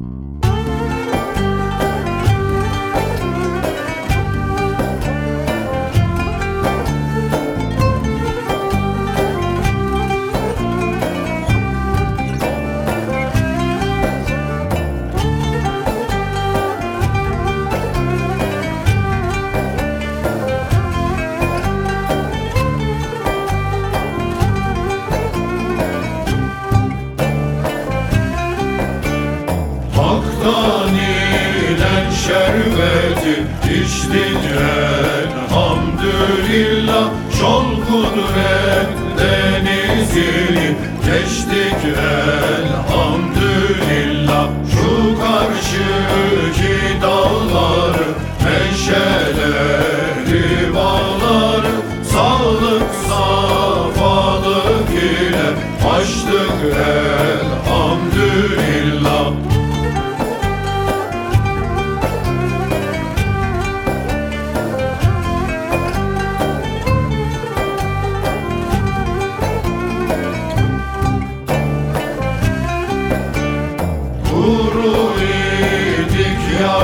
Bye. İnen şerbeti içtik elhamdülillah Şol kudret denizini geçtik elhamdülillah Şu karşıki dağları meşeleri bağları Sağlık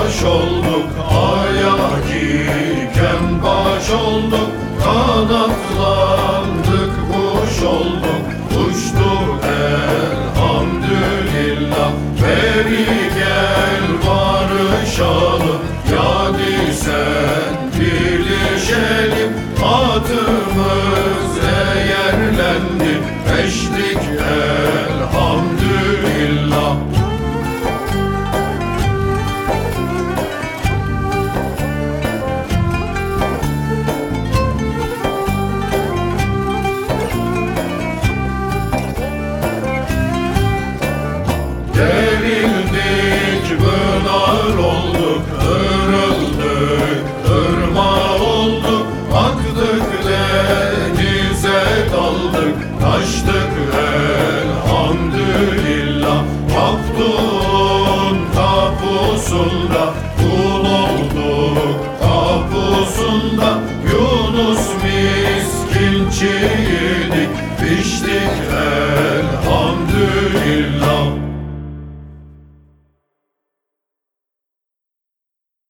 yaş olduk Ayak iken baş olduk Kanatlandık kuş olduk Uçtuk elhamdülillah. Beri gel barışalım Yadi sen bilişelim Atımız değerlendi Eşlik elhamdülillah ırma olduk Aktık denize daldık. Taştık elhamdülillah Kaptun tapusunda Kul olduk. Tapusunda Yunus miskinçiydik Piştik elhamdülillah